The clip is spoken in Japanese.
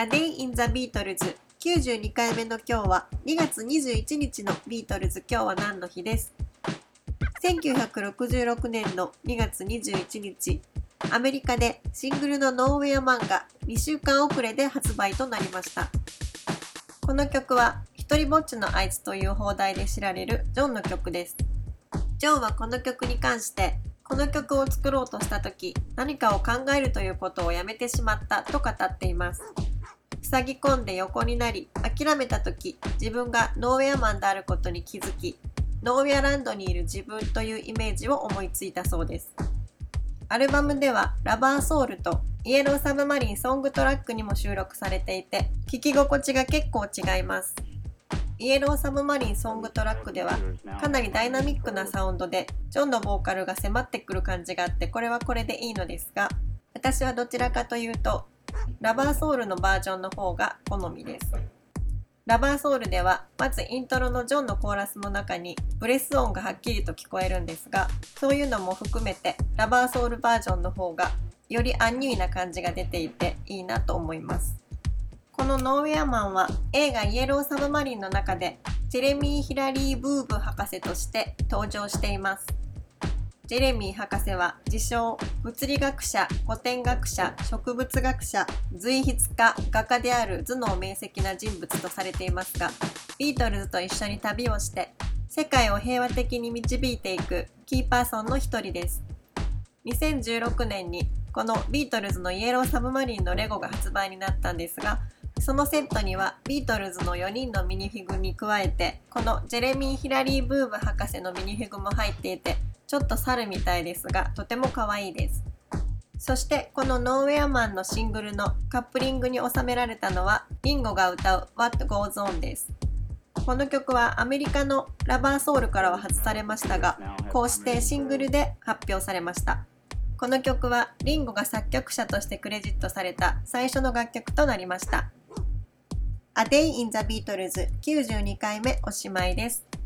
A Day in the Beatles 92回目の今日は2月21日のビートルズ。今日は何の日です？1966年の2月21日アメリカでシングルのノーウェア漫画2週間遅れで発売となりました。この曲は一人ぼっちのあいつという放題で知られるジョンの曲です。ジョンはこの曲に関してこの曲を作ろうとした時何かを考えるということをやめてしまったと語っています。塞ぎ込んで横になり諦めた時自分が Nowhere Man であることに気づき Nowhere Land にいる自分というイメージを思いついたそうです。アルバムではラバーソウルとイエローサブマリンソングトラックにも収録されていて聴き心地が結構違います。イエローサブマリンソングトラックではかなりダイナミックなサウンドでジョンのボーカルが迫ってくる感じがあってこれはこれでいいのですが私はどちらかというとラバーソウルのバージョンの方が好みです。ラバーソウルではまずイントロのジョンのコーラスの中にブレス音がはっきりと聞こえるんですがそういうのも含めてラバーソウルバージョンの方がよりアンニュイな感じが出ていていいなと思います。このノーウェアマンは映画イエローサブマリンの中でジェレミー・ヒラリー・ブーブ博士として登場しています。ジェレミー博士は自称物理学者古典学者植物学者随筆家画家である頭脳明晰な人物とされていますがビートルズと一緒に旅をして世界を平和的に導いていくキーパーソンの一人です。2016年にこのビートルズのイエローサブマリンのレゴが発売になったんですがそのセットにはビートルズの4人のミニフィグに加えてこのジェレミー・ヒラリー・ブーブ博士のミニフィグも入っていてちょっと猿みたいですがとても可愛いです。そしてこのノーウェアマンのシングルのカップリングに収められたのはリンゴが歌う What Goes On です。この曲はアメリカのラバーソウルからは外されましたがこうしてシングルで発表されました。この曲はリンゴが作曲者としてクレジットされた最初の楽曲となりました。A Day in the Beatles 92回目おしまいです。